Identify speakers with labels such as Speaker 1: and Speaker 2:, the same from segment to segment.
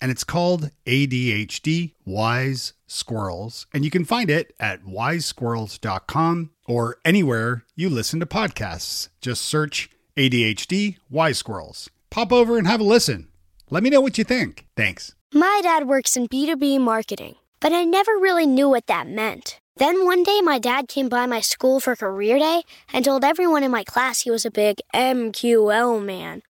Speaker 1: And it's called ADHD Wise Squirrels. And you can find it at wisesquirrels.com or anywhere you listen to podcasts. Just search ADHD Wise Squirrels. Pop over and have a listen. Let me know what you think. Thanks.
Speaker 2: My dad works in B2B marketing, but I never really knew what that meant. Then one day, my dad came by my school for career day and told everyone in my class he was a big MQL man.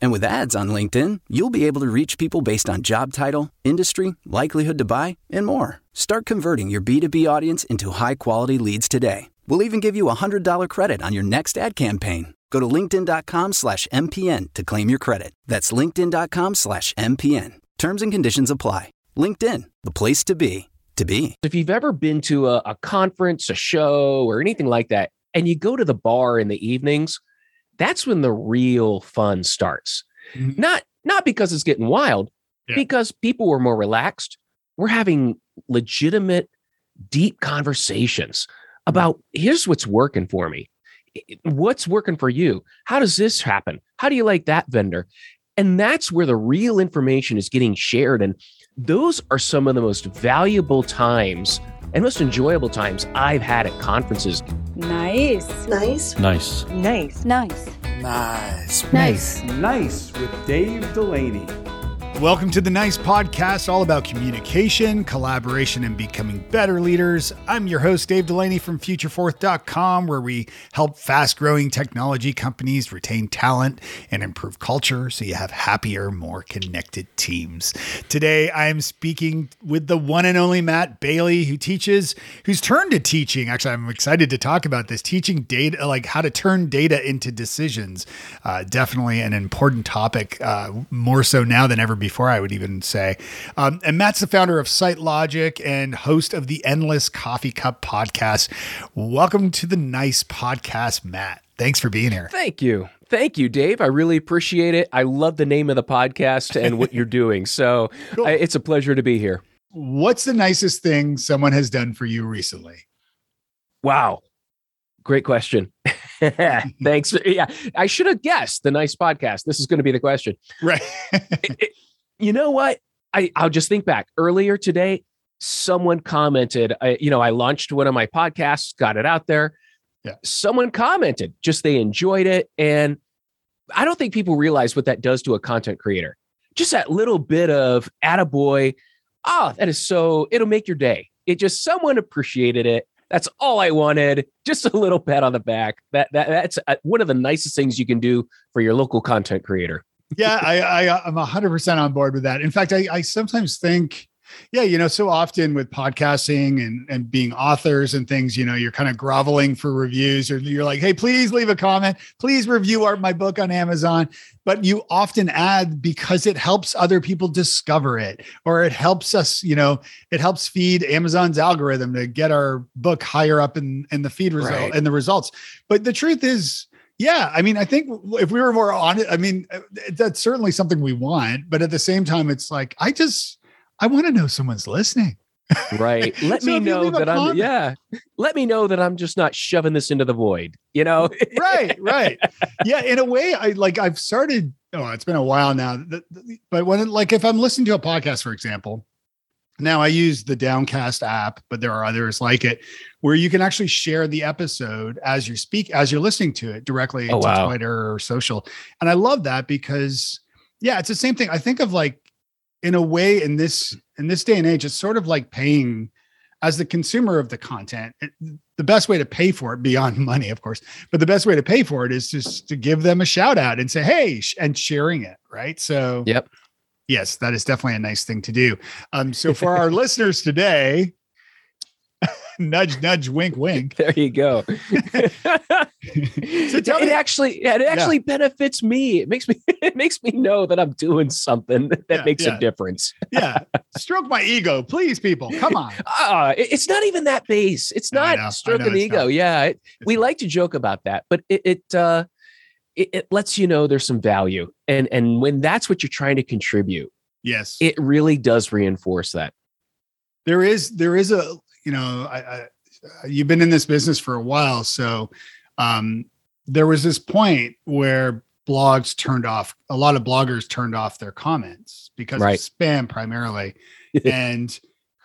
Speaker 3: And with ads on LinkedIn, you'll be able to reach people based on job title, industry, likelihood to buy, and more. Start converting your B2B audience into high quality leads today. We'll even give you a $100 credit on your next ad campaign. Go to linkedin.com slash MPN to claim your credit. That's linkedin.com slash MPN. Terms and conditions apply. LinkedIn, the place to be, to be.
Speaker 4: If you've ever been to a, a conference, a show, or anything like that, and you go to the bar in the evenings, that's when the real fun starts. Mm-hmm. Not not because it's getting wild, yeah. because people were more relaxed. We're having legitimate, deep conversations about here's what's working for me. What's working for you? How does this happen? How do you like that vendor? And that's where the real information is getting shared. And those are some of the most valuable times and most enjoyable times I've had at conferences.
Speaker 5: Nice.
Speaker 6: Nice.
Speaker 7: Nice.
Speaker 5: Nice.
Speaker 8: Nice.
Speaker 9: Nice.
Speaker 10: Nice. Nice with Dave Delaney.
Speaker 1: Welcome to the Nice Podcast, all about communication, collaboration, and becoming better leaders. I'm your host, Dave Delaney from FutureForth.com, where we help fast growing technology companies retain talent and improve culture so you have happier, more connected teams. Today, I'm speaking with the one and only Matt Bailey, who teaches, who's turned to teaching. Actually, I'm excited to talk about this teaching data, like how to turn data into decisions. Uh, definitely an important topic, uh, more so now than ever before before, I would even say. Um, and Matt's the founder of SiteLogic and host of the Endless Coffee Cup podcast. Welcome to the Nice Podcast, Matt. Thanks for being here.
Speaker 4: Thank you. Thank you, Dave. I really appreciate it. I love the name of the podcast and what you're doing. So cool. I, it's a pleasure to be here.
Speaker 1: What's the nicest thing someone has done for you recently?
Speaker 4: Wow. Great question. Thanks. Yeah, I should have guessed the nice podcast. This is going to be the question.
Speaker 1: Right.
Speaker 4: it, it, you know what? I, I'll just think back earlier today. Someone commented, I, you know, I launched one of my podcasts, got it out there. Yeah. Someone commented, just they enjoyed it. And I don't think people realize what that does to a content creator. Just that little bit of attaboy. Oh, that is so, it'll make your day. It just someone appreciated it. That's all I wanted. Just a little pat on the back. That, that that's uh, one of the nicest things you can do for your local content creator
Speaker 1: yeah, I, I uh, I'm hundred percent on board with that. In fact, I, I sometimes think, yeah, you know, so often with podcasting and and being authors and things, you know, you're kind of groveling for reviews, or you're like, hey, please leave a comment, please review our, my book on Amazon. But you often add because it helps other people discover it, or it helps us, you know, it helps feed Amazon's algorithm to get our book higher up in in the feed result right. and the results. But the truth is yeah, I mean, I think if we were more on it, I mean, uh, that's certainly something we want. But at the same time, it's like I just I want to know someone's listening.
Speaker 4: Right. Let so me know that I'm yeah. Let me know that I'm just not shoving this into the void, you know?
Speaker 1: right, right. Yeah, in a way I like I've started oh, it's been a while now. But when like if I'm listening to a podcast for example, now I use the Downcast app, but there are others like it where you can actually share the episode as you speak as you're listening to it directly oh, to wow. Twitter or social. And I love that because yeah, it's the same thing. I think of like in a way in this in this day and age, it's sort of like paying as the consumer of the content, it, the best way to pay for it beyond money, of course, but the best way to pay for it is just to give them a shout out and say, Hey, sh- and sharing it. Right. So,
Speaker 4: Yep.
Speaker 1: Yes, that is definitely a nice thing to do. Um, so for our listeners today, nudge, nudge, wink, wink.
Speaker 4: There you go.
Speaker 1: So tell
Speaker 4: it
Speaker 1: me-
Speaker 4: actually it actually benefits me. It makes me it makes me know that I'm doing something that
Speaker 1: Yeah,
Speaker 4: makes
Speaker 1: yeah.
Speaker 4: a difference.
Speaker 1: Yeah. Stroke my ego, please, people. Come on.
Speaker 4: Uh, it- it's not even that base. It's
Speaker 1: I know, I
Speaker 4: not
Speaker 1: know
Speaker 4: stroking
Speaker 1: it's
Speaker 4: ego.
Speaker 1: not.
Speaker 4: Yeah, it, we
Speaker 1: not.
Speaker 4: like to joke about that, but it it, uh, it it lets you know there's some value, and and when that's what you're trying to contribute,
Speaker 1: Yes.
Speaker 4: it really does reinforce that.
Speaker 1: there is there is a you know I, I you've been in this business for a while so um there was this point where blogs turned off a lot of bloggers turned off their comments because
Speaker 4: Right.
Speaker 1: of spam primarily and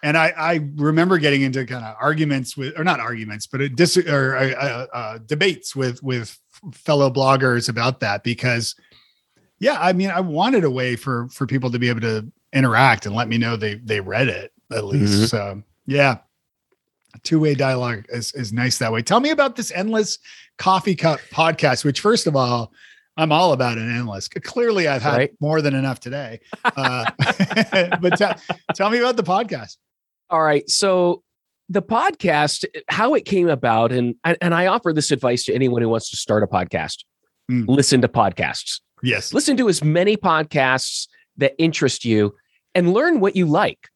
Speaker 1: and I, I remember getting into kind of arguments with, or not arguments, but a dis, or uh, uh, uh, debates with with fellow bloggers about that because, yeah, I mean, I wanted a way for for people to be able to interact and let me know they they read it at least.
Speaker 4: Mhm.
Speaker 1: So yeah, two way dialogue is is nice that way. Tell me about this endless coffee cup podcast. Which, first of all, I'm all about an endless. Clearly, I've had
Speaker 4: Right.
Speaker 1: more than enough today. Uh, but tell tell me about the podcast.
Speaker 4: All right. So the podcast, how it came about, and and I offer this advice to anyone who wants to start a podcast.
Speaker 1: Mm.
Speaker 4: Listen to podcasts.
Speaker 1: Yes.
Speaker 4: Listen to as many podcasts that interest you and learn what you like.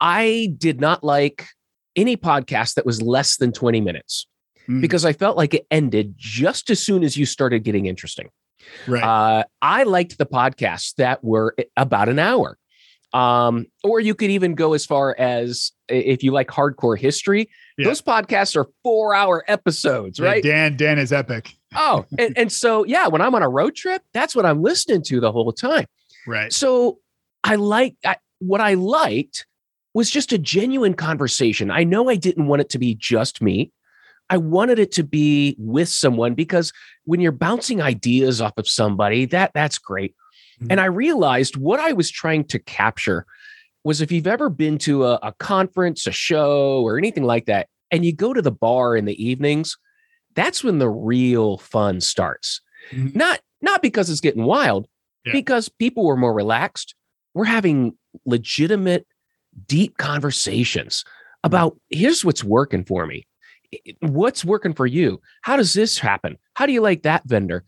Speaker 4: I did not like any podcast that was less than 20 minutes
Speaker 1: Mm,
Speaker 4: because I felt like it ended just as soon as you started getting interesting.
Speaker 1: right.
Speaker 4: Uh, I liked the podcasts that were about an hour. Um, or you could even go as far as if you like hardcore history,
Speaker 1: Yeah.
Speaker 4: those podcasts are four hour episodes,
Speaker 1: Yeah,
Speaker 4: right?
Speaker 1: Dan Dan is epic.
Speaker 4: Oh, and, and so, yeah, when I'm on a road trip, that's what I'm listening to the whole time.
Speaker 1: Right.
Speaker 4: So I like I, what I liked was just a genuine conversation. I know I didn't want it to be just me. I wanted it to be with someone because when you're bouncing ideas off of somebody, that that's great. And I realized what I was trying to capture was if you've ever been to a, a conference, a show, or anything like that, and you go to the bar in the evenings, that's when the real fun starts.
Speaker 1: Mhm.
Speaker 4: Not not because it's getting wild,
Speaker 1: Yeah.
Speaker 4: because people were more relaxed. We're having legitimate, deep conversations about here's what's working for me. What's working for you? How does this happen? How do you like that vendor?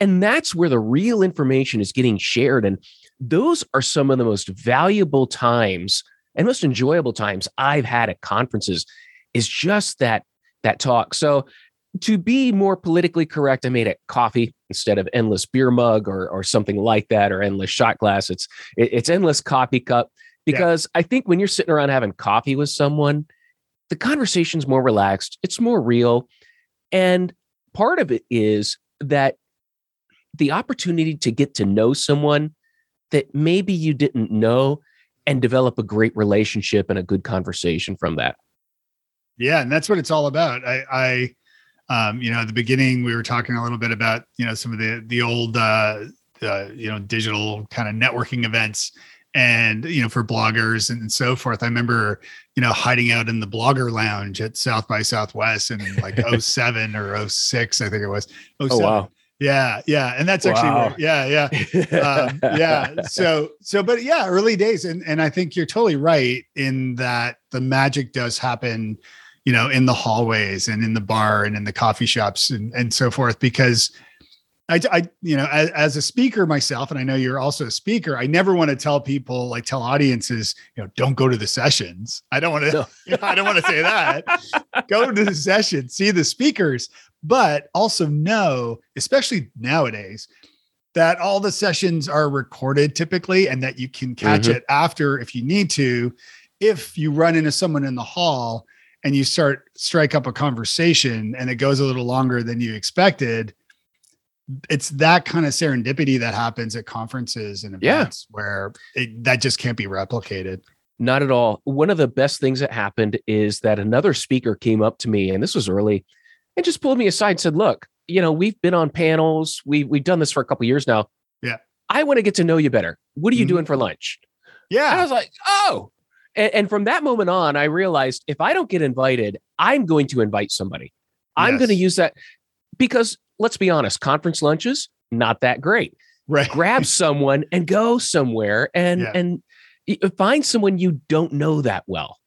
Speaker 4: And that's where the real information is getting shared. And those are some of the most valuable times and most enjoyable times I've had at conferences is just that that talk. So to be more politically correct, I made it coffee instead of endless beer mug or or something like that or endless shot glass. It's it- it's endless coffee cup
Speaker 1: Yeah.
Speaker 4: because I think when you're sitting around having coffee with someone, the conversation's more relaxed, it's more real, and part of it is that the opportunity to get to know someone that maybe you didn't know and develop a great relationship and a good conversation from that.
Speaker 1: Yeah, and that's what it's all about. I, I, um, you know, at the beginning we were talking a little bit about you know some of the the old, uh, uh, you know, digital kind of networking events, and you know for bloggers and so forth. I remember you know hiding out in the blogger lounge at South by Southwest in like 07 or 06, I think it was. 07. Yeah, yeah, and that's actually
Speaker 4: Wow.
Speaker 1: yeah, yeah. um, yeah so so but yeah early days and and i think you're totally right in that the magic does happen you know in the hallways and in the bar and in the coffee shops and and so forth because I, I you know as, as a speaker myself and i know you're also a speaker i never want to tell people like tell audiences you know don't go to the sessions i don't want to
Speaker 4: No.
Speaker 1: i don't want to say that go to the session see the speakers but also know especially nowadays that all the sessions are recorded typically and that you can catch
Speaker 4: Mhm.
Speaker 1: it after if you need to if you run into someone in the hall and you start strike up a conversation and it goes a little longer than you expected it's that kind of serendipity that happens at conferences and
Speaker 4: Yeah.
Speaker 1: events where it, that just can't be replicated
Speaker 4: Not at all. One of the best things that happened is that another speaker came up to me, and this was early, and just pulled me aside and said, Look, you know, we've been on panels, we, we've done this for a couple years now.
Speaker 1: Yeah.
Speaker 4: I want to get to know you better. What are you
Speaker 1: Mhm.
Speaker 4: doing for lunch? And I was like, Oh, And, and from that moment on, I realized if I don't get invited, I'm going to invite somebody. I'm
Speaker 1: Yes.
Speaker 4: going to use that because let's be honest, conference lunches not that great.
Speaker 1: Right.
Speaker 4: Grab someone and go somewhere and
Speaker 1: Yeah.
Speaker 4: and find someone you don't know that well.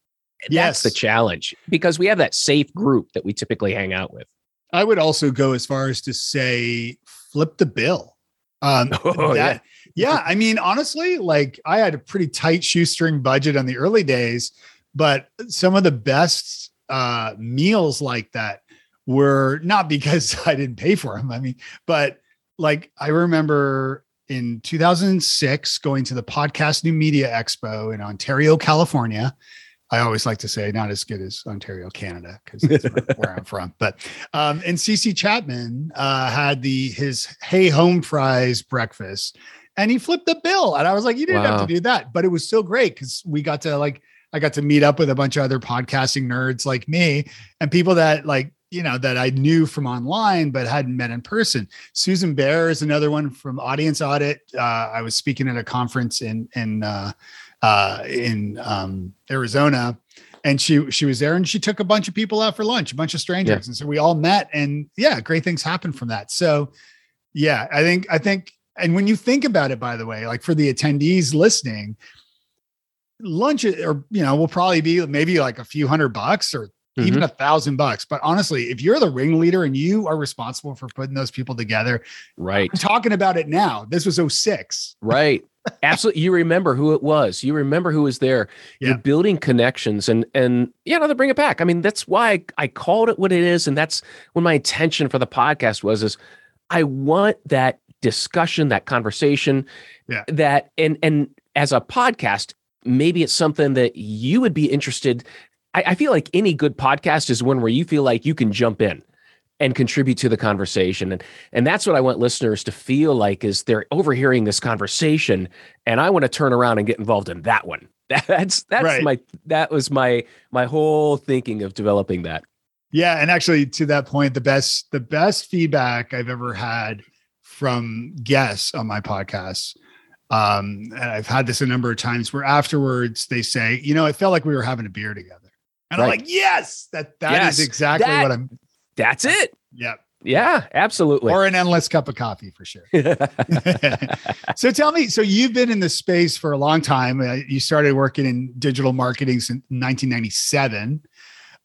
Speaker 1: Yes.
Speaker 4: That's the challenge because we have that safe group that we typically hang out with.
Speaker 1: I would also go as far as to say flip the bill. Um,
Speaker 4: Oh,
Speaker 1: that- yeah. I mean, honestly, like I had a pretty tight shoestring budget on the early days, but some of the best uh, meals like that were not because I didn't pay for them. I mean, but like I remember in 2006 going to the Podcast New Media Expo in Ontario, California. I always like to say not as good as Ontario, Canada, because that's where, I'm from. But um, and CC Chapman uh, had the his Hey Home Fries breakfast, and he flipped the bill, and I was like, you didn't have to do that, but it was still great because we got to like I got to meet up with a bunch of other podcasting nerds like me and people that like you know that I knew from online but hadn't met in person. Susan Baier is another one from Audience Audit. Uh, I was speaking at a conference in in uh, uh, in um, Arizona, and she she was there and she took a bunch of people out for lunch, a bunch of strangers, and so we all met, and yeah, great things happened from that. So yeah, I think I think, and when you think about it, by the way, like for the attendees listening, lunch or you know will probably be maybe like a few hundred bucks or even mm-hmm. a thousand bucks. But honestly, if you're the ringleader and you are responsible for putting those people together,
Speaker 4: Right.
Speaker 1: I'm talking about it now. This was 06.
Speaker 4: Right. Absolutely. You remember who it was. You remember who was there.
Speaker 1: Yeah.
Speaker 4: You're building connections and and yeah, no, to bring it back. I mean, that's why I, I called it what it is. And that's when my intention for the podcast was is I want that discussion, that conversation.
Speaker 1: Yeah.
Speaker 4: That and and as a podcast, maybe it's something that you would be interested. I, I feel like any good podcast is one where you feel like you can jump in and contribute to the conversation. And and that's what I want listeners to feel like is they're overhearing this conversation and I want to turn around and get involved in that one. That's that's
Speaker 1: Right.
Speaker 4: my that was my my whole thinking of developing that.
Speaker 1: Yeah, and actually to that point, the best the best feedback I've ever had from guests on my podcast, um, and I've had this a number of times where afterwards they say, you know, it felt like we were having a beer together. And I'm like, yes, that that is
Speaker 4: Yes,
Speaker 1: exactly
Speaker 4: that-
Speaker 1: what I'm
Speaker 4: That's it.
Speaker 1: yeah.
Speaker 4: Yeah, absolutely.
Speaker 1: Or an endless cup of coffee for sure. so tell me, so you've been in this space for a long time. Uh, you started working in digital marketing since 1997.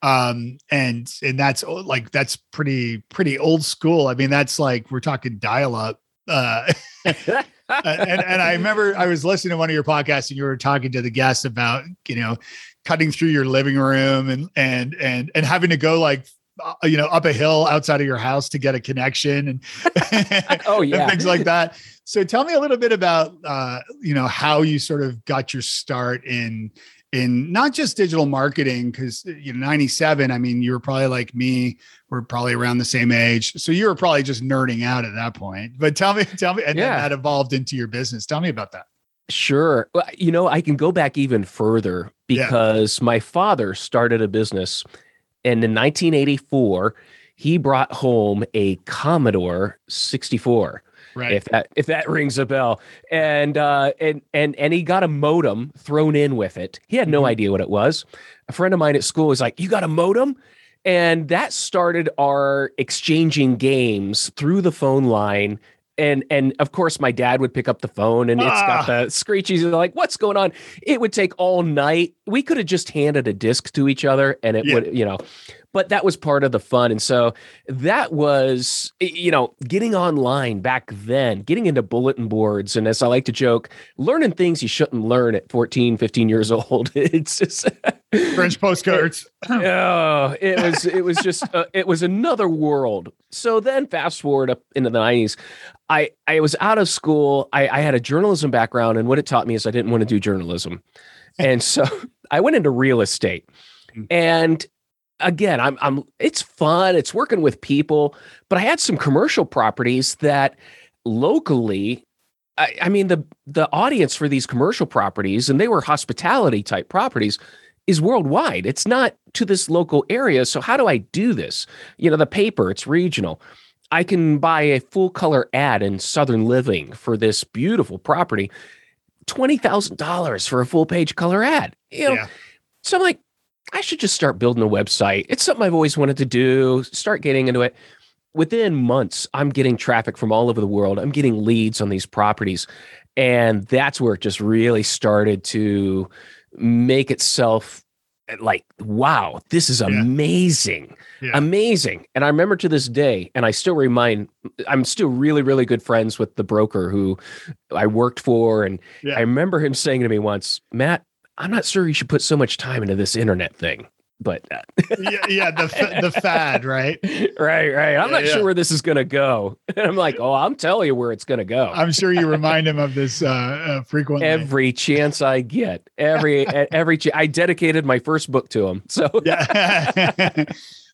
Speaker 1: Um, and and that's like that's pretty pretty old school. I mean, that's like we're talking dial up. Uh, and and I remember I was listening to one of your podcasts and you were talking to the guests about, you know, cutting through your living room and and and and having to go like uh, you know up a hill outside of your house to get a connection and
Speaker 4: Oh,
Speaker 1: and
Speaker 4: yeah.
Speaker 1: things like that. So tell me a little bit about uh, you know how you sort of got your start in in not just digital marketing because you know 97 i mean you were probably like me we're probably around the same age so you were probably just nerding out at that point but tell me tell me and
Speaker 4: Yeah.
Speaker 1: that evolved into your business tell me about that
Speaker 4: Sure. Well, you know, I can go back even further
Speaker 1: Yeah.
Speaker 4: because my father started a business and in 1984 he brought home a Commodore 64.
Speaker 1: right
Speaker 4: If that if that rings a bell. And uh and and and he got a modem thrown in with it. He had no
Speaker 1: Mhm.
Speaker 4: idea what it was. A friend of mine at school was like, "You got a modem?" And that started our exchanging games through the phone line. And and of course, my dad would pick up the phone and it's got
Speaker 1: Ah.
Speaker 4: the screechies. And like, what's going on? It would take all night. We could have just handed a disc to each other and it
Speaker 1: Yeah.
Speaker 4: would, you know, but that was part of the fun. And so that was, you know, getting online back then, getting into bulletin boards. And as I like to joke, learning things you shouldn't learn at 14, 15 years old. It's just,
Speaker 1: french postcards
Speaker 4: oh, it was it was just uh, it was another world. So then, fast forward up into the nineties, I I was out of school. I, I had a journalism background, and what it taught me is I didn't want to do journalism, and so I went into real estate. And again, I'm I'm it's fun. It's working with people, but I had some commercial properties that locally. I, I mean the the audience for these commercial properties, and they were hospitality type properties is worldwide. It's not to this local area. So how do I do this? You know, the paper, it's regional. I can buy a full color ad in Southern Living for this beautiful property. $20,000 for a full page color ad. You know,
Speaker 1: Yeah.
Speaker 4: so I'm like, I should just start building a website. It's something I've always wanted to do, start getting into it. Within months, I'm getting traffic from all over the world. I'm getting leads on these properties. And that's where it just really started to make itself eh, like, wow, this is amazing.
Speaker 1: Yeah.
Speaker 4: Amazing. And I remember to this day, and I still remind, I'm still really, really good friends with the broker who I worked for. And
Speaker 1: Yeah.
Speaker 4: I remember him saying to me once, Matt, I'm not sure you should put so much time into this internet thing. But uh,
Speaker 1: yeah, yeah, the fa- the fad, right?
Speaker 4: right, right. I'm
Speaker 1: Yeah,
Speaker 4: not
Speaker 1: yeah.
Speaker 4: sure where this is going to go. And I'm like, oh, I'm telling you where it's going to go.
Speaker 1: I'm sure you remind him of this uh, uh frequently.
Speaker 4: every chance I get, every every ch- I dedicated my first book to him. So
Speaker 1: yeah.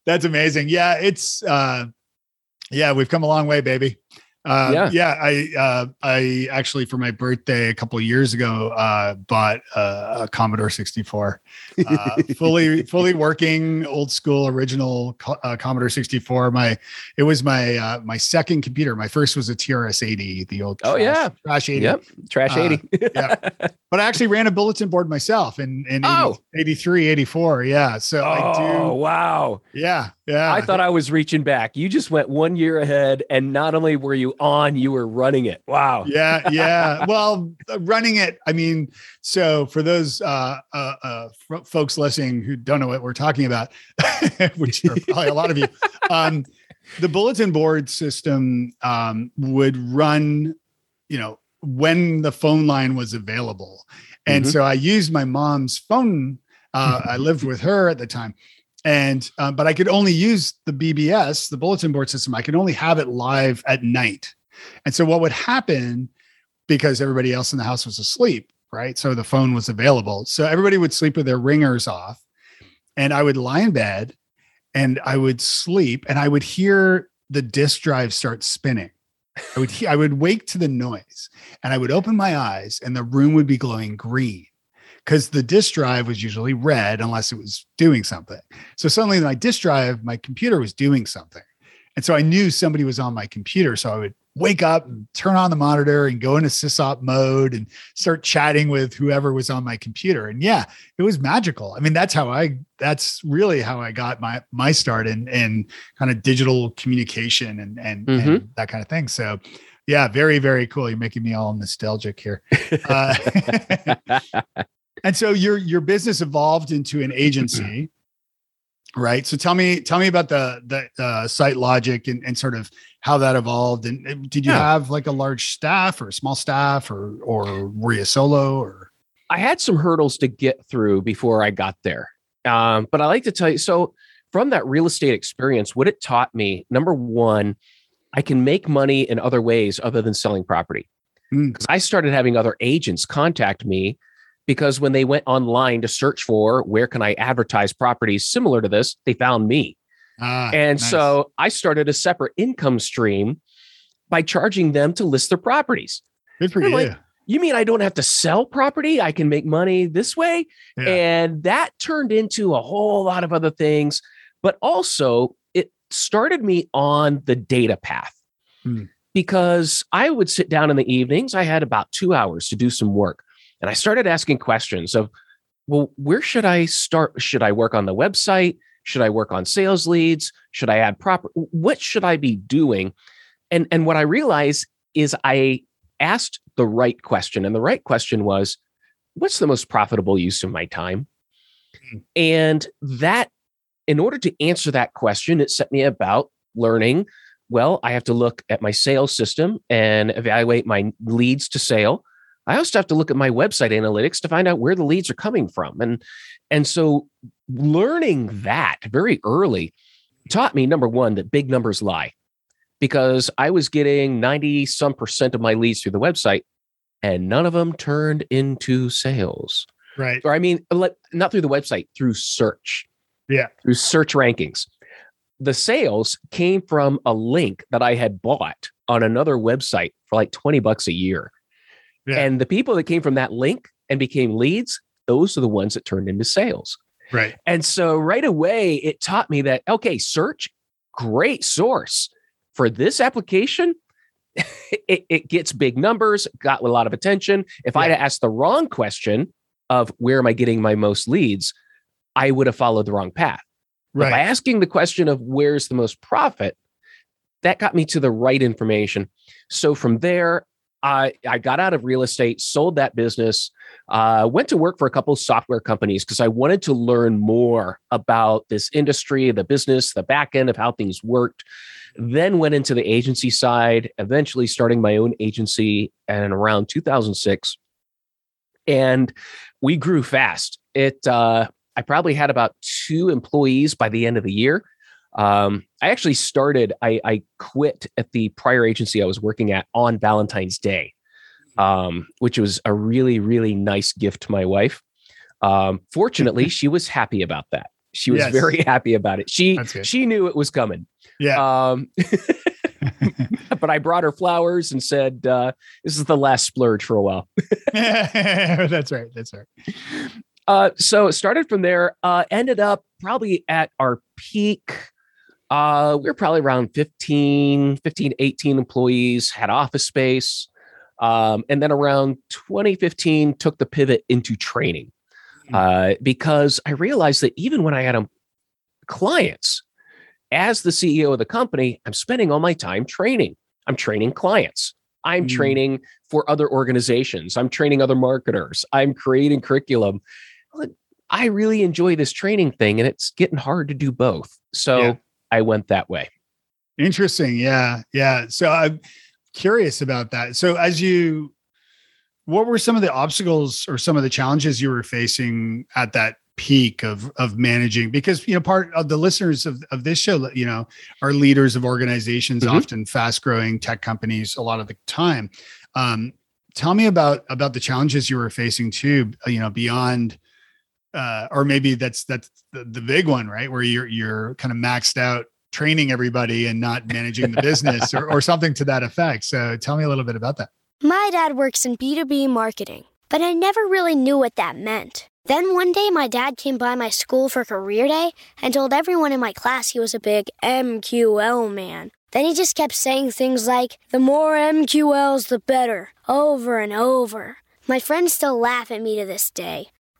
Speaker 1: That's amazing. Yeah, it's uh yeah, we've come a long way, baby. Uh,
Speaker 4: Yeah.
Speaker 1: yeah, I uh, I actually for my birthday a couple of years ago uh, bought uh, a Commodore 64, uh, fully fully working, old school, original uh, Commodore 64. My it was my uh, my second computer. My first was a TRS 80, the old
Speaker 4: Oh, yeah.
Speaker 1: trash 80.
Speaker 4: yep, trash
Speaker 1: Uh,
Speaker 4: 80.
Speaker 1: yeah. But I actually ran a bulletin board myself in in 80,
Speaker 4: Oh.
Speaker 1: 83, 84. Yeah, so I
Speaker 4: oh,
Speaker 1: do.
Speaker 4: wow.
Speaker 1: Yeah, yeah.
Speaker 4: I thought I was reaching back. You just went one year ahead, and not only were you on, you were running it. Wow.
Speaker 1: yeah yeah well uh, running it i mean so for those uh uh, uh folks listening who don't know what we're talking about which are probably a lot of you um the bulletin board system um would run you know when the phone line was available. And
Speaker 4: Mhm.
Speaker 1: so i used my mom's phone uh i lived with her at the time. And um, but i could only use the bbs the bulletin board system. I could only have it live at night. And so what would happen because everybody else in the house was asleep, right? So the phone was available. So everybody would sleep with their ringers off. And I would lie in bed and I would sleep and I would hear the disk drive start spinning. I would I would wake to the noise and I would open my eyes and the room would be glowing green because the disk drive was usually red unless it was doing something. So suddenly my disk drive, my computer was doing something. And so I knew somebody was on my computer. So I would wake up and turn on the monitor and go into sysop mode and start chatting with whoever was on my computer. And yeah, it was magical. I mean, that's how I that's really how I got my my start in in kind of digital communication and and, and that kind of thing. So yeah, very, very cool. You're making me all nostalgic here. Uh, and so your your business evolved into an agency right so tell me tell me about the the uh, SiteLogic and, and sort of how that evolved and uh, did you
Speaker 4: Yeah.
Speaker 1: have like a large staff or a small staff or or were you solo or
Speaker 4: I had some hurdles to get through before I got there. Um, but I like to tell you so from that real estate experience, what it taught me number one, I can make money in other ways other than selling property.
Speaker 1: Mm.
Speaker 4: Because I started having other agents contact me because when they went online to search for where can I advertise properties similar to this, they found me.
Speaker 1: Ah,
Speaker 4: And
Speaker 1: nice.
Speaker 4: so I started a separate income stream by charging them to list their properties.
Speaker 1: good for you
Speaker 4: like, You mean I don't have to sell property? I can make money this way?
Speaker 1: Yeah.
Speaker 4: And that turned into a whole lot of other things. But also, it started me on the data path
Speaker 1: Hmm.
Speaker 4: because I would sit down in the evenings. I had about two hours to do some work. And I started asking questions of, well, where should I start? Should I work on the website? Should I work on sales leads? Should I add proper? What should I be doing? And and what I realized is I asked the right question, and the right question was, what's the most profitable use of my time?
Speaker 1: Hmm.
Speaker 4: And that, in order to answer that question, it set me about learning. Well, I have to look at my sales system and evaluate my leads to sale. I also have to look at my website analytics to find out where the leads are coming from. And and so learning that very early taught me number one that big numbers lie because I was getting 90 some percent of my leads through the website and none of them turned into sales.
Speaker 1: right
Speaker 4: Or I mean, like, not through the website, through search.
Speaker 1: Yeah.
Speaker 4: Through search rankings. The sales came from a link that I had bought on another website for like 20 bucks a year.
Speaker 1: Yeah.
Speaker 4: And the people that came from that link and became leads, those are the ones that turned into sales.
Speaker 1: right
Speaker 4: And so right away, it taught me that, okay, search, great source for this application. it, it gets big numbers, got a lot of attention. If I'd asked the wrong question of where am I getting my most leads, I would have followed the wrong path. But by asking the question of where's the most profit, that got me to the right information. So from there, I I got out of real estate, sold that business, uh, went to work for a couple of software companies because I wanted to learn more about this industry, the business, the back end of how things worked. Then went into the agency side, eventually starting my own agency in around 2006. And we grew fast. It uh, I probably had about two employees by the end of the year. Um, I actually started, I, I quit at the prior agency I was working at on Valentine's Day, um, which was a really, really nice gift to my wife. Um, fortunately, she was happy about that. She was
Speaker 1: Yes.
Speaker 4: very happy about it. She she knew it was coming.
Speaker 1: Yeah.
Speaker 4: Um, but I brought her flowers and said, uh, "This is the last splurge for a while."
Speaker 1: that's right. That's right.
Speaker 4: Uh, so started from there. Uh, ended up probably at our peak. Uh, we were probably around 15, 15, 18 employees, had office space. Um, and then around 2015, took the pivot into training uh, because I realized that even when I had um, clients, as the CEO of the company, I'm spending all my time training. I'm training clients. I'm
Speaker 1: Mm.
Speaker 4: training for other organizations. I'm training other marketers. I'm creating curriculum. I really enjoy this training thing, and it's getting hard to do both. So
Speaker 1: Yeah.
Speaker 4: I went that way.
Speaker 1: Interesting. Yeah. Yeah. So I'm curious about that. So as you what were some of the obstacles or some of the challenges you were facing at that peak of of managing because you know part of the listeners of, of this show you know are leaders of organizations
Speaker 4: Mhm.
Speaker 1: often fast growing tech companies a lot of the time um, tell me about about the challenges you were facing too you know beyond uh, or maybe that's that's the, the big one right where you're you're kind of maxed out training everybody and not managing the business or, or something to that effect so tell me a little bit about that
Speaker 2: My dad works in B2B marketing, but I never really knew what that meant. Then one day, my dad came by my school for career day and told everyone in my class he was a big MQL man. Then he just kept saying things like, the more MQLs, the better, over and over. My friends still laugh at me to this day.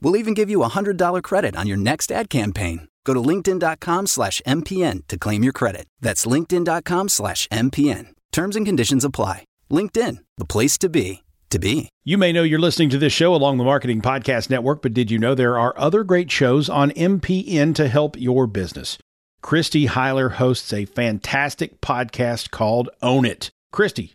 Speaker 3: We'll even give you a $100 credit on your next ad campaign. Go to linkedin.com slash MPN to claim your credit. That's linkedin.com slash MPN. Terms and conditions apply. LinkedIn, the place to be, to be.
Speaker 5: You may know you're listening to this show along the Marketing Podcast Network, but did you know there are other great shows on MPN to help your business? Christy Heiler hosts a fantastic podcast called Own It. Christy,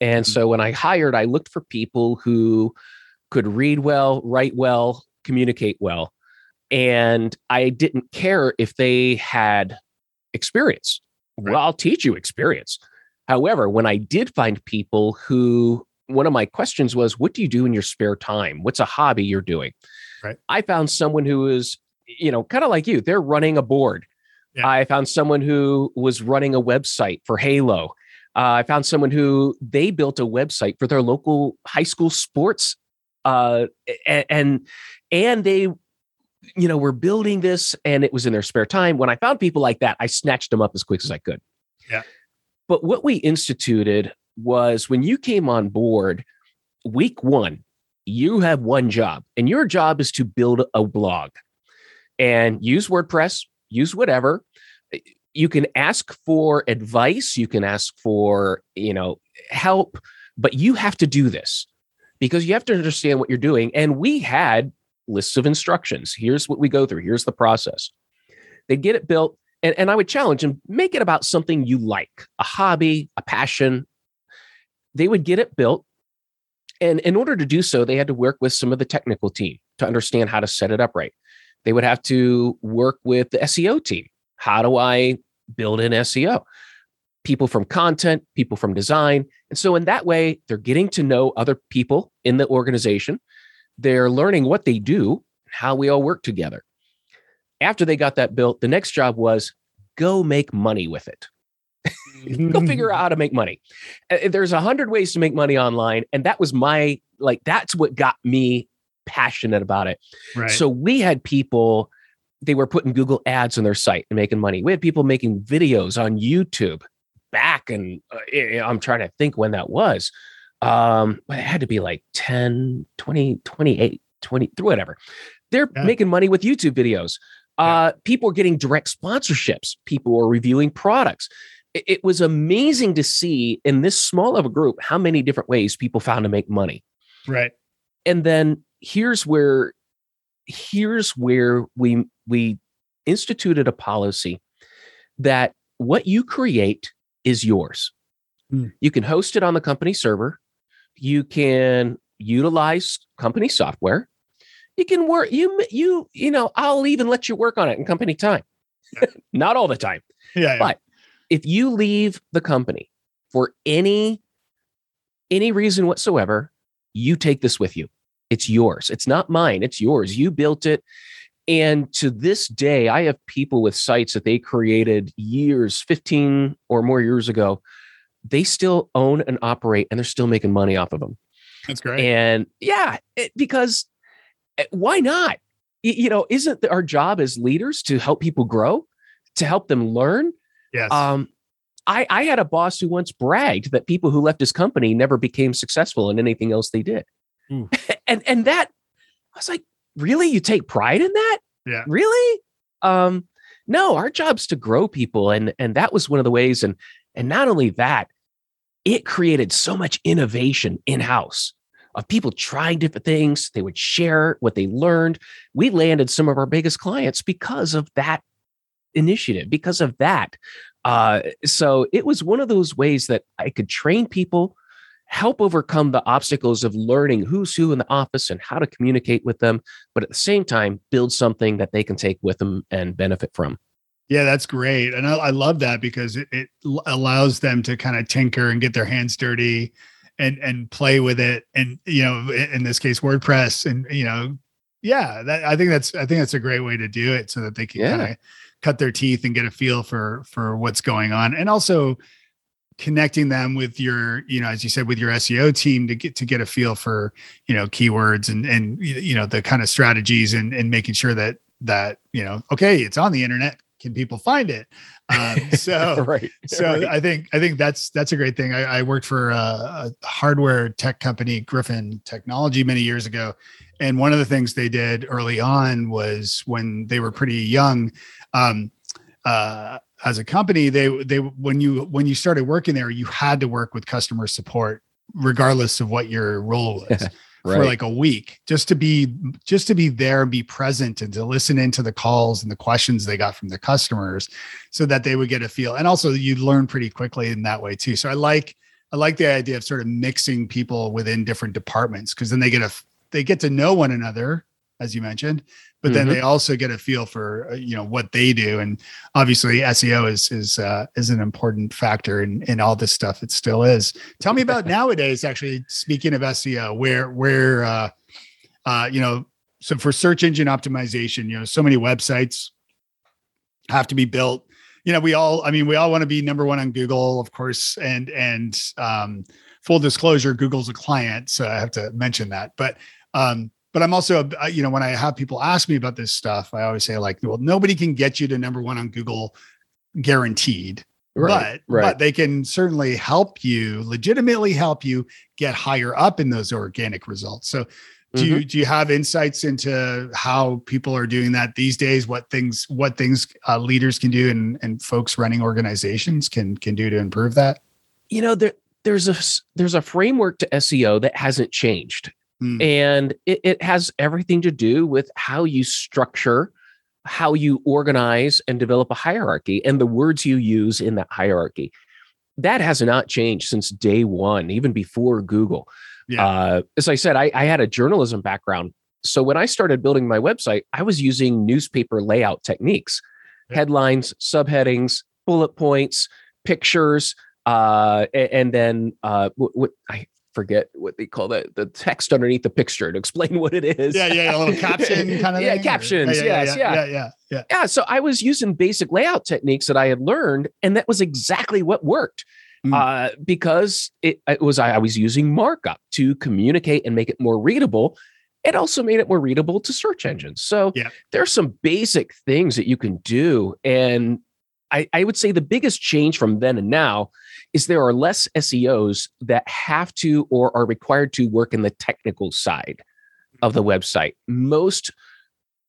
Speaker 4: and mm-hmm. so when i hired i looked for people who could read well write well communicate well and i didn't care if they had experience. Well i'll teach you experience. However when i did find people who one of my questions was what do you do in your spare time? What's a hobby you're doing?
Speaker 1: Right.
Speaker 4: i found someone who is you know kind of like you they're running a board.
Speaker 1: Yeah.
Speaker 4: I found someone who was running a website for Halo. Uh, I found someone who they built a website for their local high school sports, uh, and and they, you know, were building this, and it was in their spare time. When I found people like that, I snatched them up as quick as I could.
Speaker 1: Yeah.
Speaker 4: But what we instituted was when you came on board, week one, you have one job, and your job is to build a blog and use WordPress, use whatever. You can ask for advice, you can ask for, you know, help, but you have to do this because you have to understand what you're doing. And we had lists of instructions. Here's what we go through. Here's the process. They'd get it built. And, and I would challenge them, make it about something you like, a hobby, a passion. They would get it built. And in order to do so, they had to work with some of the technical team to understand how to set it up right. They would have to work with the SEO team. How do I build an SEO? People from content, people from design. And so, in that way, they're getting to know other people in the organization. They're learning what they do, how we all work together. After they got that built, the next job was go make money with it. go figure out how to make money. There's a hundred ways to make money online. And that was my, like, that's what got me passionate about it.
Speaker 1: Right.
Speaker 4: So we had people, they were putting Google ads on their site and making money. We had people making videos on YouTube back and uh, I'm trying to think when that was. Um, but it had to be like 10, 20, 28, 20, whatever. They're
Speaker 1: Yeah.
Speaker 4: making money with YouTube videos.
Speaker 1: Yeah.
Speaker 4: Uh, people are getting direct sponsorships. People are reviewing products. It, it was amazing to see in this small of a group how many different ways people found to make money
Speaker 1: right.
Speaker 4: and then here's where here's where we we instituted a policy that what you create is yours
Speaker 1: Hmm.
Speaker 4: you can host it on the company server you can utilize company software you can work you you you know i'll even let you work on it in company time not all the time
Speaker 1: Yeah. yeah.
Speaker 4: but if you leave the company for any any reason whatsoever, you take this with you. It's yours. It's not mine. It's yours. You built it. And to this day, I have people with sites that they created years, 15 or more years ago. They still own and operate and they're still making money off of them.
Speaker 1: That's great.
Speaker 4: And yeah, it, because eh, why not? You know, isn't our job as leaders to help people grow, to help them learn?
Speaker 1: yes.
Speaker 4: Um, I, I had a boss who once bragged that people who left his company never became successful in anything else they did.
Speaker 1: Ooh.
Speaker 4: and and that I was like, really? You take pride in that?
Speaker 1: Yeah.
Speaker 4: Really? Um, no, our job's to grow people. And and that was one of the ways. And and not only that, it created so much innovation in-house of people trying different things. They would share what they learned. We landed some of our biggest clients because of that initiative, because of that. Uh, so it was one of those ways that I could train people, help overcome the obstacles of learning who's who in the office and how to communicate with them, but at the same time, build something that they can take with them and benefit from.
Speaker 1: Yeah, that's great. And I, I love that because it, it allows them to kind of tinker and get their hands dirty and and play with it. And you know, in, this case, WordPress and you know, yeah, that I think that's I think that's a great way to do it so that they can
Speaker 4: Yeah.
Speaker 1: kind of cut their teeth and get a feel for for what's going on. And also connecting them with your, you know, as you said, with your SEO team to get to get a feel for, you know, keywords and and you know, the kind of strategies and and making sure that that, you know, okay, it's on the internet. Can people find it? Um, so
Speaker 4: right.
Speaker 1: so
Speaker 4: right.
Speaker 1: I think I think that's that's a great thing. I, I worked for a, a hardware tech company, Griffin Technology, many years ago, and one of the things they did early on was when they were pretty young. Um, uh, as a company, they they when you when you started working there, you had to work with customer support, regardless of what your role was for like a week just to be just to be there and be present and to listen into the calls and the questions they got from the customers so that they would get a feel. And also you learn pretty quickly in that way too. So i like i like the idea of sort of mixing people within different departments because then they get a they get to know one another as you mentioned but then
Speaker 4: Mhm.
Speaker 1: they also get a feel for uh, you know what they do and obviously seo is is uh, is an important factor in in all this stuff. It still is. Tell me about nowadays actually speaking of seo where where uh uh you know so for search engine optimization you know so many websites have to be built. You know we all i mean we all want to be number one on google of course and and um full disclosure google's a client so i have to mention that. But um but i'm also you know when i have people ask me about this stuff i always say like well nobody can get you to number one on google guaranteed
Speaker 4: right.
Speaker 1: but
Speaker 4: right.
Speaker 1: but they can certainly help you legitimately help you get higher up in those organic results so do
Speaker 4: Mm-hmm.
Speaker 1: you do you have insights into how people are doing that these days what things what things uh, leaders can do and and folks running organizations can can do to improve that
Speaker 4: you know there there's a there's a framework to SEO that hasn't changed. Mm. And it, it has everything to do with how you structure, how you organize and develop a hierarchy and the words you use in that hierarchy. That has not changed since day one, even before Google. Yeah. Uh, as I said, I, I had a journalism background. So when I started building my website, I was using newspaper layout techniques, headlines, subheadings, bullet points, pictures, uh, and, then uh, I forget what they call that the text underneath the picture to explain what it is.
Speaker 1: Yeah, yeah, a little caption kind of
Speaker 4: yeah, thing. captions. Yeah, yeah,
Speaker 1: yes,
Speaker 4: yeah,
Speaker 1: yeah, yeah, yeah,
Speaker 4: yeah. So I was using basic layout techniques that I had learned, and that was exactly what worked. Mm. Uh, because it, it was I, I was using markup to communicate and make it more readable. It also made it more readable to search engines. So yeah. there's some basic things that you can do, and I, I would say the biggest change from then and now is there are less SEOs that have to or are required to work in the technical side of the website. Most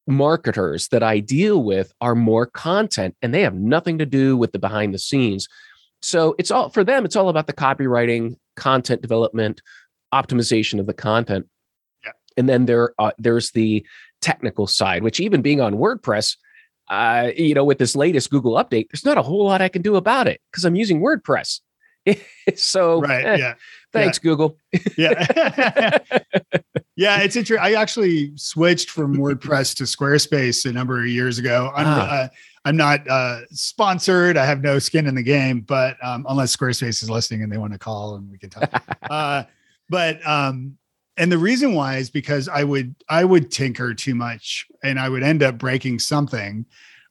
Speaker 4: marketers that I deal with are more content and they have nothing to do with the behind the scenes. So it's all for them, it's all about the copywriting, content development, optimization of the content. Yeah. And then there uh, there's the technical side, which even being on WordPress, uh, you know, with this latest Google update, there's not a whole lot I can do about it because I'm using WordPress. so
Speaker 1: right, eh, yeah.
Speaker 4: Thanks,
Speaker 1: yeah.
Speaker 4: Google.
Speaker 1: yeah. yeah, it's interesting. I actually switched from WordPress to Squarespace a number of years ago. I'm ah. uh, I'm not uh, sponsored. I have no skin in the game, but um, unless Squarespace is listening and they want to call and we can talk. uh, but um, and the reason why is because I would I would tinker too much and I would end up breaking something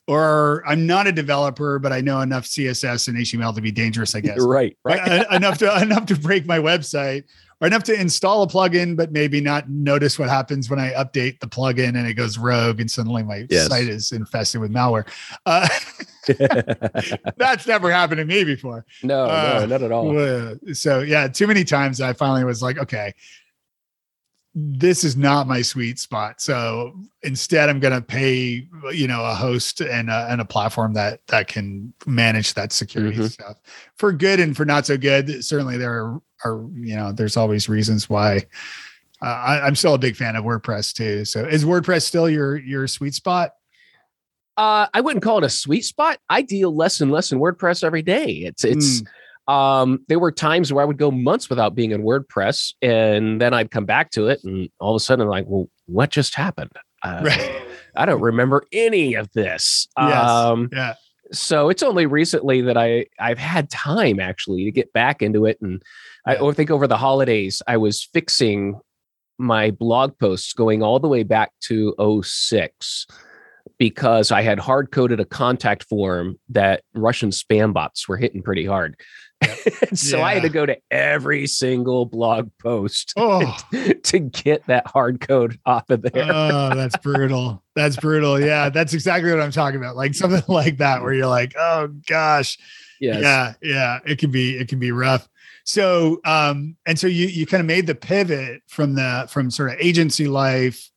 Speaker 1: or I'm not a developer, but I know enough CSS and HTML to be dangerous, I guess.
Speaker 4: right, right.
Speaker 1: enough to enough to break my website, or enough to install a plugin, but maybe not notice what happens when I update the plugin and it goes rogue, and suddenly my yes. site is infested with malware. Uh, that's never happened to me before.
Speaker 4: No, uh, no, not at all.
Speaker 1: So yeah, too many times I finally was like, okay, this is not my sweet spot. So instead, I'm going to pay, you know, a host and a, and a platform that that can manage that security mm-hmm. stuff for good and for not so good. Certainly, there are, are you know, there's always reasons why. Uh, I, I'm still a big fan of WordPress too. So is WordPress still your your sweet spot?
Speaker 4: Uh, I wouldn't call it a sweet spot. I deal less and less in WordPress every day. It's it's. Mm um, there were times where I would go months without being in WordPress, and then I'd come back to it, and all of a sudden, I'm like, well, what just happened? Uh, right. I don't remember any of this.
Speaker 1: Yes. Um, yeah.
Speaker 4: So it's only recently that I I've had time actually to get back into it, and yeah. I, think over the holidays I was fixing my blog posts going all the way back to 06 because I had hard coded a contact form that Russian spam bots were hitting pretty hard. so yeah. I had to go to every single blog post oh. to get that hard code off of there.
Speaker 1: oh, that's brutal. That's brutal. Yeah, that's exactly what I'm talking about. Like something like that where you're like, oh gosh. Yes. Yeah, yeah. It can be it can be rough. So um and so you you kind of made the pivot from the from sort of agency life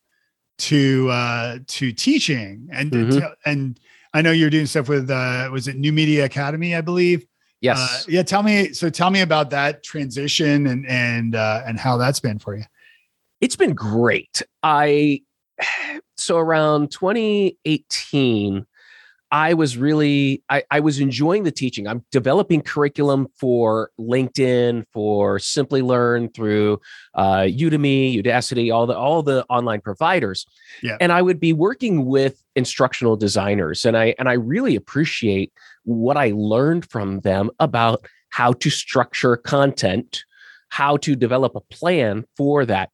Speaker 1: to uh to teaching and mm-hmm. and I know you're doing stuff with uh was it New Media Academy, I believe.
Speaker 4: Yes. Uh,
Speaker 1: yeah. Tell me. So tell me about that transition and and uh, and how that's been for you.
Speaker 4: It's been great. I so around 2018, I was really I, I was enjoying the teaching. I'm developing curriculum for LinkedIn, for Simplilearn through uh, Udemy, Udacity, all the all the online providers. Yeah. And I would be working with instructional designers, and I and I really appreciate what I learned from them about how to structure content, how to develop a plan for that.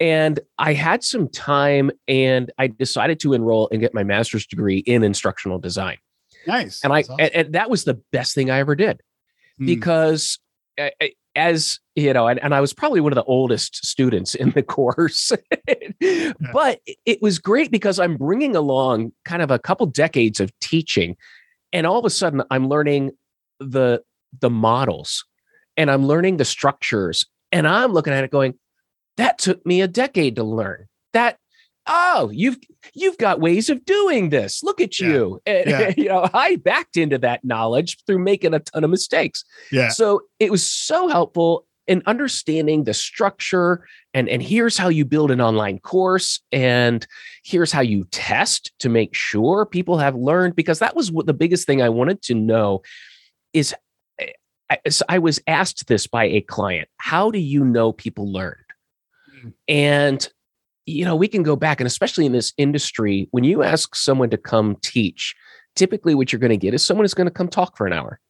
Speaker 4: And I had some time and I decided to enroll and get my master's degree in instructional design.
Speaker 1: Nice.
Speaker 4: And I awesome. and, and, that was the best thing I ever did hmm. because as you know, and, and I was probably one of the oldest students in the course, yeah. but it was great because I'm bringing along kind of a couple decades of teaching and all of a sudden i'm learning the the models and i'm learning the structures and i'm looking at it going that took me a decade to learn that oh you've you've got ways of doing this look at
Speaker 1: Yeah.
Speaker 4: you and
Speaker 1: Yeah.
Speaker 4: you know i backed into that knowledge through making a ton of mistakes
Speaker 1: Yeah.
Speaker 4: so it was so helpful in understanding the structure and and here's how you build an online course and here's how you test to make sure people have learned because that was what the biggest thing i wanted to know is eh, I, so I was asked this by a client how do you know people learned
Speaker 1: Mm.
Speaker 4: and you know we can go back and especially in this industry when you ask someone to come teach typically what you're going to get is someone is going to come talk for an hour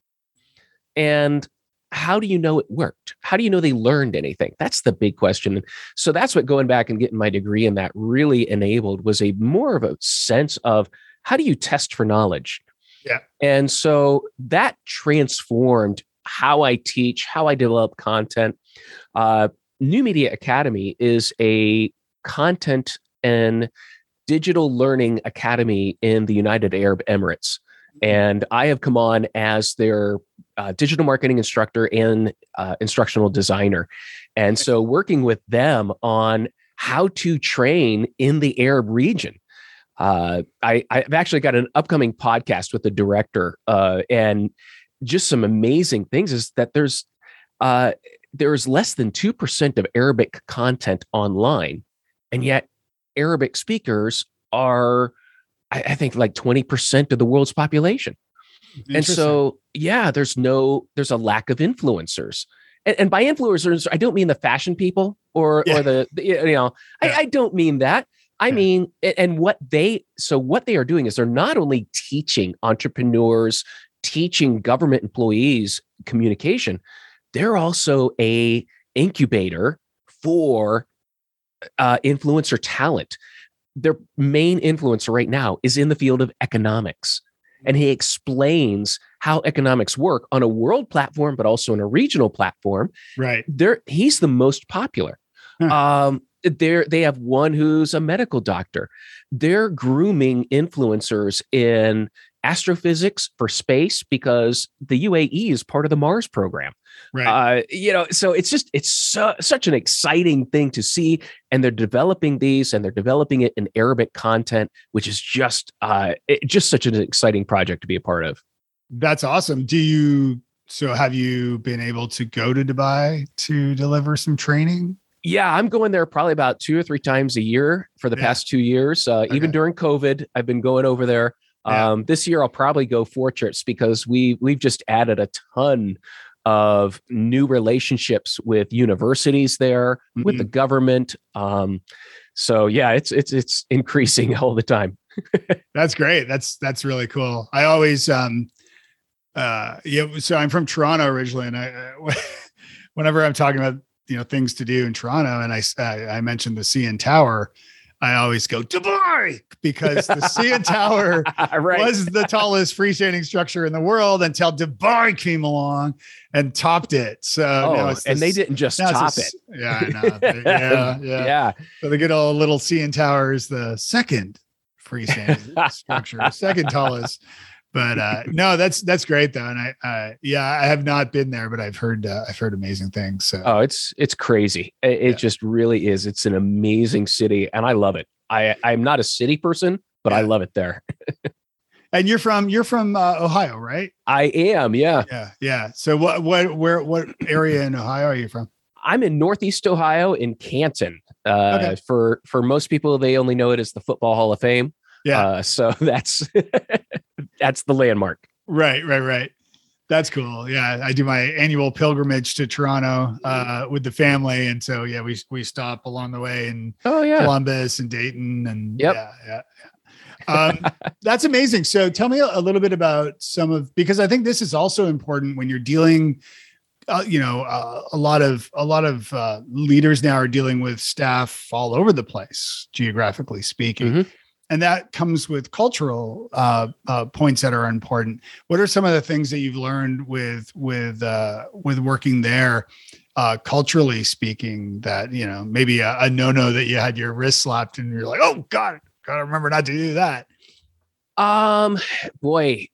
Speaker 4: and how do you know it worked? How do you know they learned anything? That's the big question. And so that's what going back and getting my degree in that really enabled was a more of a sense of how do you test for knowledge?
Speaker 1: Yeah.
Speaker 4: And so that transformed how I teach, how I develop content. Uh, New Media Academy is a content and digital learning academy in the United Arab Emirates. And I have come on as their uh, digital marketing instructor and uh, instructional designer. And so working with them on how to train in the Arab region. Uh, I, I've actually got an upcoming podcast with the director, uh, and just some amazing things is that there's uh, there's less than two percent of Arabic content online, and yet Arabic speakers are, I, I think, like twenty percent of the world's population. And so, yeah, there's no, there's a lack of influencers. And, and by influencers, I don't mean the fashion people or
Speaker 1: Yeah.
Speaker 4: or the, the- you know,
Speaker 1: Yeah.
Speaker 4: I, I don't mean that. I
Speaker 1: Yeah.
Speaker 4: mean, and what they, so what they are doing is they're not only teaching entrepreneurs, teaching government employees communication, they're also a incubator for uh, influencer talent. Their main influencer right now is in the field of economics. And he explains how economics work on a world platform but also on a regional platform.
Speaker 1: Right.
Speaker 4: there he's the most popular.
Speaker 1: Huh.
Speaker 4: um there they have one who's a medical doctor. They're grooming influencers in astrophysics for space because the UAE is part of the Mars program
Speaker 1: Right.
Speaker 4: uh, you know, so it's just it's so, such an exciting thing to see, and they're developing these, and they're developing it in Arabic content, which is just uh, it, just such an exciting project to be a part of.
Speaker 1: That's awesome. Do you so have you been able to go to Dubai to deliver some training?
Speaker 4: Yeah, I'm going there probably about two or three times a year for the
Speaker 1: Yeah.
Speaker 4: past two years. Uh, Even during COVID, I've been going over there.
Speaker 1: Yeah.
Speaker 4: Um, this year, I'll probably go four trips because we we've just added a ton of new relationships with universities there, with
Speaker 1: Mm-hmm.
Speaker 4: the government. Um, so yeah, it's it's it's increasing all the time.
Speaker 1: That's great. That's that's really cool. I always um uh yeah, so I'm from Toronto originally and I uh, whenever I'm talking about you know things to do in Toronto and I I mentioned the CN Tower, I always go Dubai because the CN Tower
Speaker 4: right.
Speaker 1: was the tallest freestanding structure in the world until Dubai came along and topped it. So
Speaker 4: oh,
Speaker 1: it's
Speaker 4: and they didn't just top
Speaker 1: this-
Speaker 4: it.
Speaker 1: Yeah, I know. yeah, yeah.
Speaker 4: yeah.
Speaker 1: So the good old little CN Tower is the second freestanding structure, second tallest. But uh, no, that's that's great though, and I uh, yeah, I have not been there, but I've heard uh, I've heard amazing things. So
Speaker 4: Oh, it's it's crazy. It, it just really is. It's an amazing city, and I love it. I I'm not a city person, but I love it there.
Speaker 1: and you're from you're from uh, Ohio, right?
Speaker 4: I am. Yeah,
Speaker 1: Yeah, yeah. So what what where what area in Ohio are you from?
Speaker 4: I'm in Northeast Ohio in Canton. Uh,
Speaker 1: Okay.
Speaker 4: For for most people, they only know it as the Football Hall of Fame.
Speaker 1: Yeah.
Speaker 4: Uh, so that's that's the landmark.
Speaker 1: Right, right, right. That's cool. Yeah, I do my annual pilgrimage to Toronto uh, with the family, and so yeah, we we stop along the way in
Speaker 4: Oh yeah.
Speaker 1: Columbus and Dayton, and
Speaker 4: Yep.
Speaker 1: yeah, yeah. yeah. Um, that's amazing. So tell me a little bit about some of because I think this is also important when you're dealing. Uh, you know, uh, a lot of a lot of uh, leaders now are dealing with staff all over the place, geographically speaking,
Speaker 4: Mhm.
Speaker 1: And that comes with cultural uh, uh, points that are important. What are some of the things that you've learned with with uh, with working there, uh, culturally speaking? That you know, maybe a, a no no that you had your wrist slapped and you're like, oh god, gotta remember not to do that.
Speaker 4: Um, boy,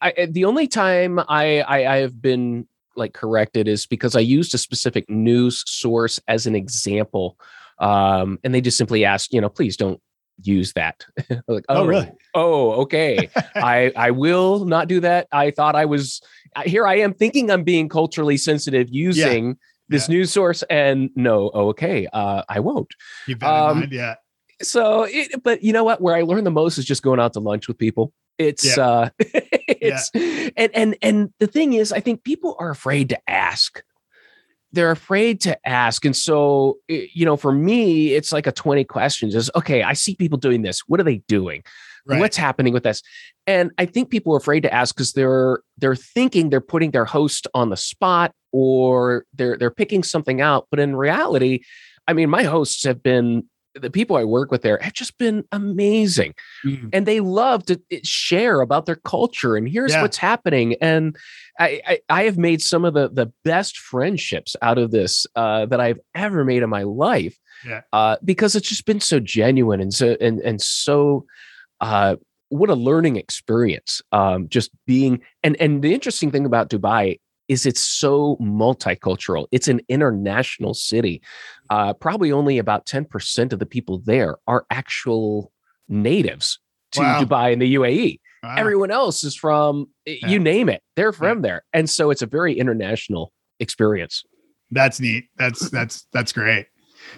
Speaker 4: I the only time I, I I have been like corrected is because I used a specific news source as an example, um, and they just simply asked, you know, please don't use that. like,
Speaker 1: Oh, really?
Speaker 4: Oh, okay. I I will not do that. I thought I was here. I am thinking I'm being culturally sensitive using this news source, and no, okay, uh, I won't.
Speaker 1: In
Speaker 4: Um,
Speaker 1: mind. Yeah.
Speaker 4: So, it, but you know what? Where I learn the most is just going out to lunch with people. It's
Speaker 1: Yeah.
Speaker 4: uh, it's and and and the thing is, I think people are afraid to ask. They're afraid to ask, and so eh, you know, for me, it's like a twenty questions. Is okay. I see people doing this. What are they doing?
Speaker 1: Right.
Speaker 4: What's happening with this? And I think people are afraid to ask because they're they're thinking they're putting their host on the spot or they're they're picking something out. But in reality, I mean, my hosts have been the people I work with there have just been amazing
Speaker 1: Mm.
Speaker 4: and they love to eh, share about their culture and here's
Speaker 1: Yeah.
Speaker 4: what's happening and I, I i have made some of the the best friendships out of this uh that i've ever made in my life
Speaker 1: Yeah.
Speaker 4: uh because it's just been so genuine and so and and so uh what a learning experience um just being and and the interesting thing about dubai is it's so multicultural it's an international city uh probably only about 10% of the people there are actual natives to
Speaker 1: Wow.
Speaker 4: Dubai and the UAE.
Speaker 1: Wow.
Speaker 4: Everyone else is from
Speaker 1: Yeah.
Speaker 4: you name it. They're from there. And so it's a very international experience.
Speaker 1: That's neat. That's that's that's great.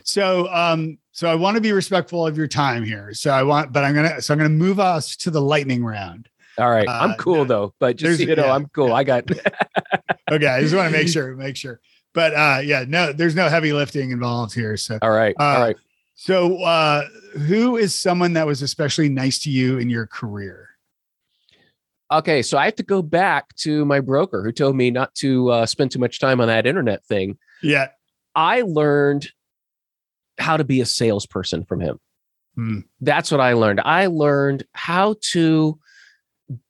Speaker 1: So um so I want to be respectful of your time here. So I want but I'm going to so I'm going to move us to the lightning round.
Speaker 4: All right.
Speaker 1: Uh,
Speaker 4: I'm cool
Speaker 1: no,
Speaker 4: though, but just so you know,
Speaker 1: yeah,
Speaker 4: I'm cool.
Speaker 1: yeah.
Speaker 4: I got
Speaker 1: Okay, I just want to make sure make sure. But uh yeah, no there's no heavy lifting involved here. So
Speaker 4: all right.
Speaker 1: Uh,
Speaker 4: all right.
Speaker 1: so uh who is someone that was especially nice to you in your career?
Speaker 4: Okay. So I have to go back to my broker who told me not to uh, spend too much time on that internet thing.
Speaker 1: Yeah.
Speaker 4: I learned how to be a salesperson from him.
Speaker 1: Hmm.
Speaker 4: That's what I learned. I learned how to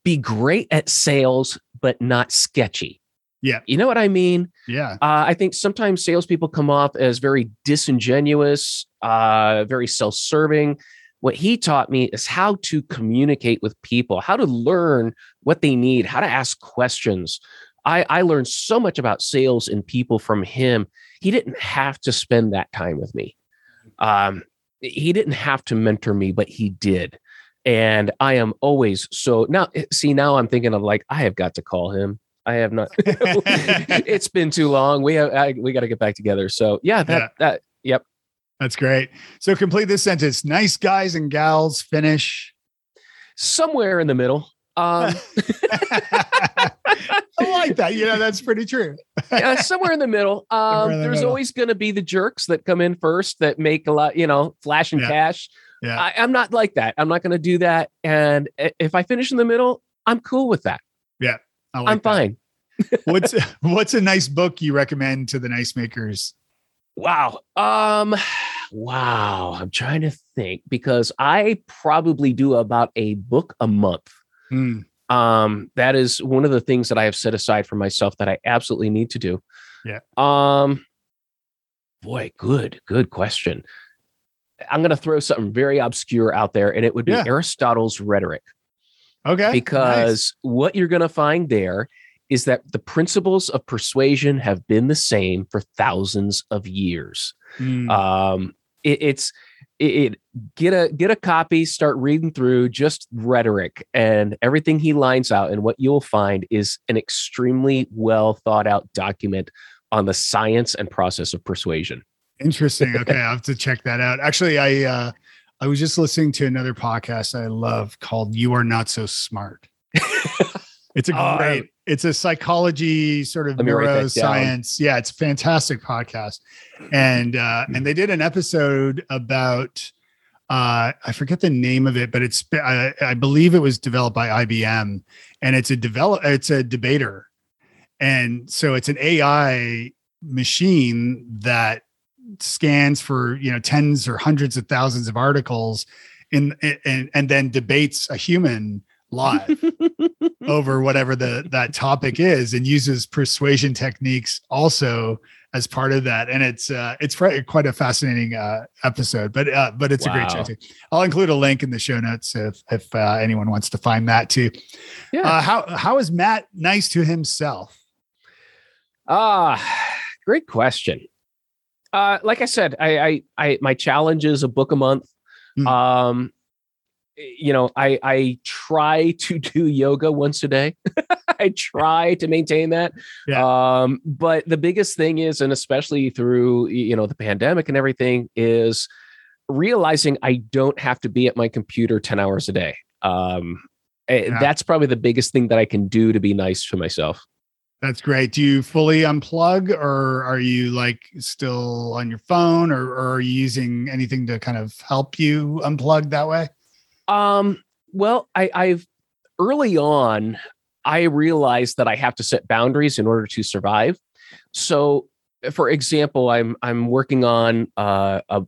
Speaker 4: be great at sales, but not sketchy.
Speaker 1: Yeah.
Speaker 4: You know what I mean?
Speaker 1: Yeah.
Speaker 4: Uh, I think sometimes salespeople come off as very disingenuous, uh, very self serving. What he taught me is how to communicate with people, how to learn what they need, how to ask questions. I, I learned so much about sales and people from him. He didn't have to spend that time with me. Um, he didn't have to mentor me, but he did. And I am always so now. See, now I'm thinking of like, I have got to call him. I have not. it's been too long. We have I, we got to get back together. So yeah, that
Speaker 1: Yeah.
Speaker 4: that yep.
Speaker 1: That's great. So complete this sentence. Nice guys and gals finish.
Speaker 4: Somewhere in the middle. Um,
Speaker 1: I like that. You know, that's pretty true.
Speaker 4: yeah, somewhere in the middle. Um,
Speaker 1: in the
Speaker 4: there's
Speaker 1: middle.
Speaker 4: always going to be the jerks that come in first that make a lot, you know, flash and
Speaker 1: Yeah.
Speaker 4: cash.
Speaker 1: Yeah.
Speaker 4: I, I'm not like that. I'm not going to do that. And if I finish in the middle, I'm cool with that.
Speaker 1: I like
Speaker 4: I'm fine.
Speaker 1: What's what's a nice book you recommend to the nice makers?
Speaker 4: Wow. Um wow. I'm trying to think because I probably do about a book a month.
Speaker 1: Hmm.
Speaker 4: Um that is one of the things that I have set aside for myself that I absolutely need to do.
Speaker 1: Yeah.
Speaker 4: Um boy, good good question. I'm going to throw something very obscure out there and it would be
Speaker 1: Yeah.
Speaker 4: Aristotle's rhetoric
Speaker 1: Okay.
Speaker 4: because what you're going to find there is that the principles of persuasion have been the same for thousands of years.
Speaker 1: Nice. Hmm.
Speaker 4: Um, it, it's it, it get a get a copy, start reading through just rhetoric and everything he lines out, and what you'll find is an extremely well thought out document on the science and process of persuasion.
Speaker 1: Interesting. Okay, I'll have to check that out. Actually, I uh I was just listening to another podcast I love called You Are Not So Smart. it's a
Speaker 4: Oh,
Speaker 1: great, it's a psychology sort of
Speaker 4: Let me write that down.
Speaker 1: neuroscience. Yeah, it's a fantastic podcast. And uh and they did an episode about uh I forget the name of it, but it's I, I believe it was developed by IBM and it's a develop it's a debater. And so it's an AI machine that scans for you know tens or hundreds of thousands of articles in and and then debates a human live over whatever the that topic is and uses persuasion techniques also as part of that. And it's uh it's quite a fascinating uh episode but uh but it's a great show too. I'll include a link in the show notes if if uh, anyone wants to find that too.
Speaker 4: Yeah.
Speaker 1: uh how how is matt nice to himself?
Speaker 4: Ah, great question. Uh, like I said, I, I, I, my challenge is a book a month.
Speaker 1: Hmm.
Speaker 4: Um, you know, I I try to do yoga once a day. I try to maintain that.
Speaker 1: Yeah.
Speaker 4: Um, but the biggest thing is, and especially through you know the pandemic and everything, is realizing I don't have to be at my computer 10 hours a day. Um, eh,
Speaker 1: Yeah.
Speaker 4: That's probably the biggest thing that I can do to be nice to myself.
Speaker 1: That's great. Do you fully unplug or are you like still on your phone or, or are you using anything to kind of help you unplug that way?
Speaker 4: Um, well, I, I've early on, I realized that I have to set boundaries in order to survive. So, for example, I'm I'm working on uh, a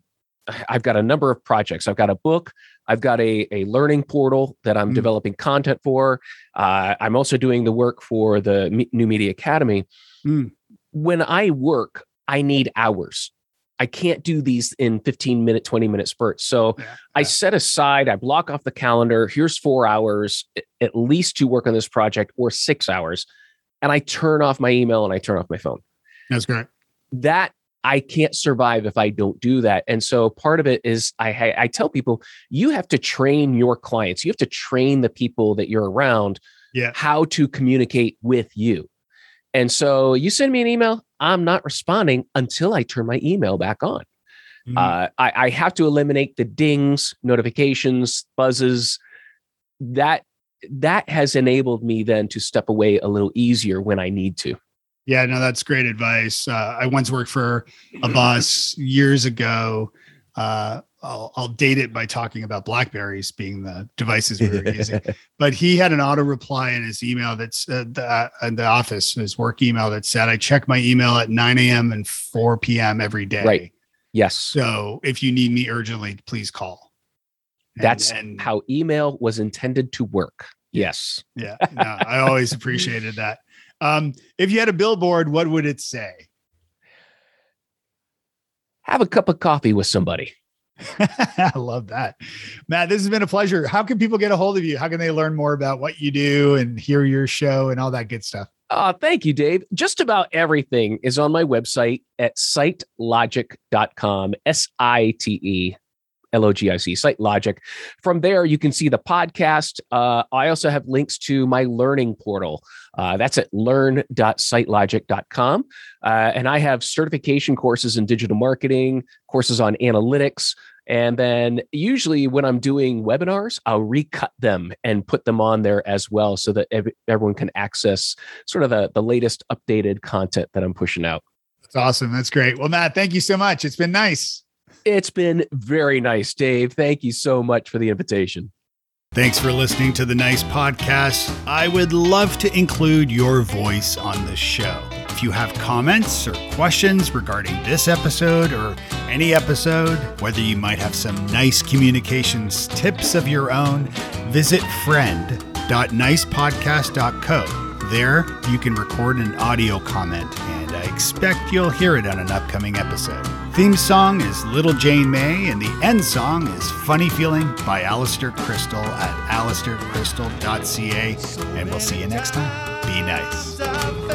Speaker 4: I've got a number of projects. I've got a book. I've got a, a learning portal that I'm
Speaker 1: Mm.
Speaker 4: developing content for. Uh, I'm also doing the work for the Me- New Media Academy.
Speaker 1: Mm.
Speaker 4: When I work, I need hours. I can't do these in 15 minute, 20 minute spurts. So
Speaker 1: Yeah.
Speaker 4: I set aside, I block off the calendar. Here's four hours at least to work on this project or six hours. And I turn off my email and I turn off my phone
Speaker 1: That's great.
Speaker 4: that I can't survive if I don't do that. And so part of it is I I tell people you have to train your clients. You have to train the people that you're around
Speaker 1: Yeah.
Speaker 4: how to communicate with you. And so you send me an email, I'm not responding until I turn my email back on.
Speaker 1: Mhm.
Speaker 4: Uh, I, I have to eliminate the dings, notifications, buzzes. That that has enabled me then to step away a little easier when I need to.
Speaker 1: Yeah, no, that's great advice. Uh, I once worked for a boss years ago. Uh, I'll, I'll date it by talking about Blackberries being the devices we were using. But he had an auto reply in his email that's uh, the, uh, in the office, his work email that said, I check my email at 9 a.m. and 4 p.m. every day.
Speaker 4: Right. Yes.
Speaker 1: So if you need me urgently, please call. And-
Speaker 4: That's
Speaker 1: and-
Speaker 4: how email was intended to work. Yes.
Speaker 1: Yeah, no, I always appreciated that. Um, if you had a billboard, what would it say?
Speaker 4: Have a cup of coffee with somebody.
Speaker 1: I love that. Matt, this has been a pleasure. How can people get a hold of you? How can they learn more about what you do and hear your show and all that good stuff?
Speaker 4: Uh, thank you, Dave. Just about everything is on my website at sitelogic.com, S I T E L O G I C, SiteLogic. From there, you can see the podcast. Uh, I also have links to my learning portal. Uh, that's at learn.sitelogic.com. Uh, and I have certification courses in digital marketing, courses on analytics. And then usually when I'm doing webinars, I'll recut them and put them on there as well so that ev- everyone can access sort of the, the latest updated content that I'm pushing out.
Speaker 1: That's awesome. That's great. Well, Matt, thank you so much. It's been nice.
Speaker 4: It's been very nice, Dave. Thank you so much for the invitation.
Speaker 1: Thanks for listening to the Nice Podcast. I would love to include your voice on the show. If you have comments or questions regarding this episode or any episode, whether you might have some nice communications tips of your own, visit friend.nicepodcast.co. There, you can record an audio comment, and I expect you'll hear it on an upcoming episode. Theme song is Little Jane May, and the end song is Funny Feeling by Alistair Crystal at alistaircrystal.ca. And we'll see you next time. Be nice.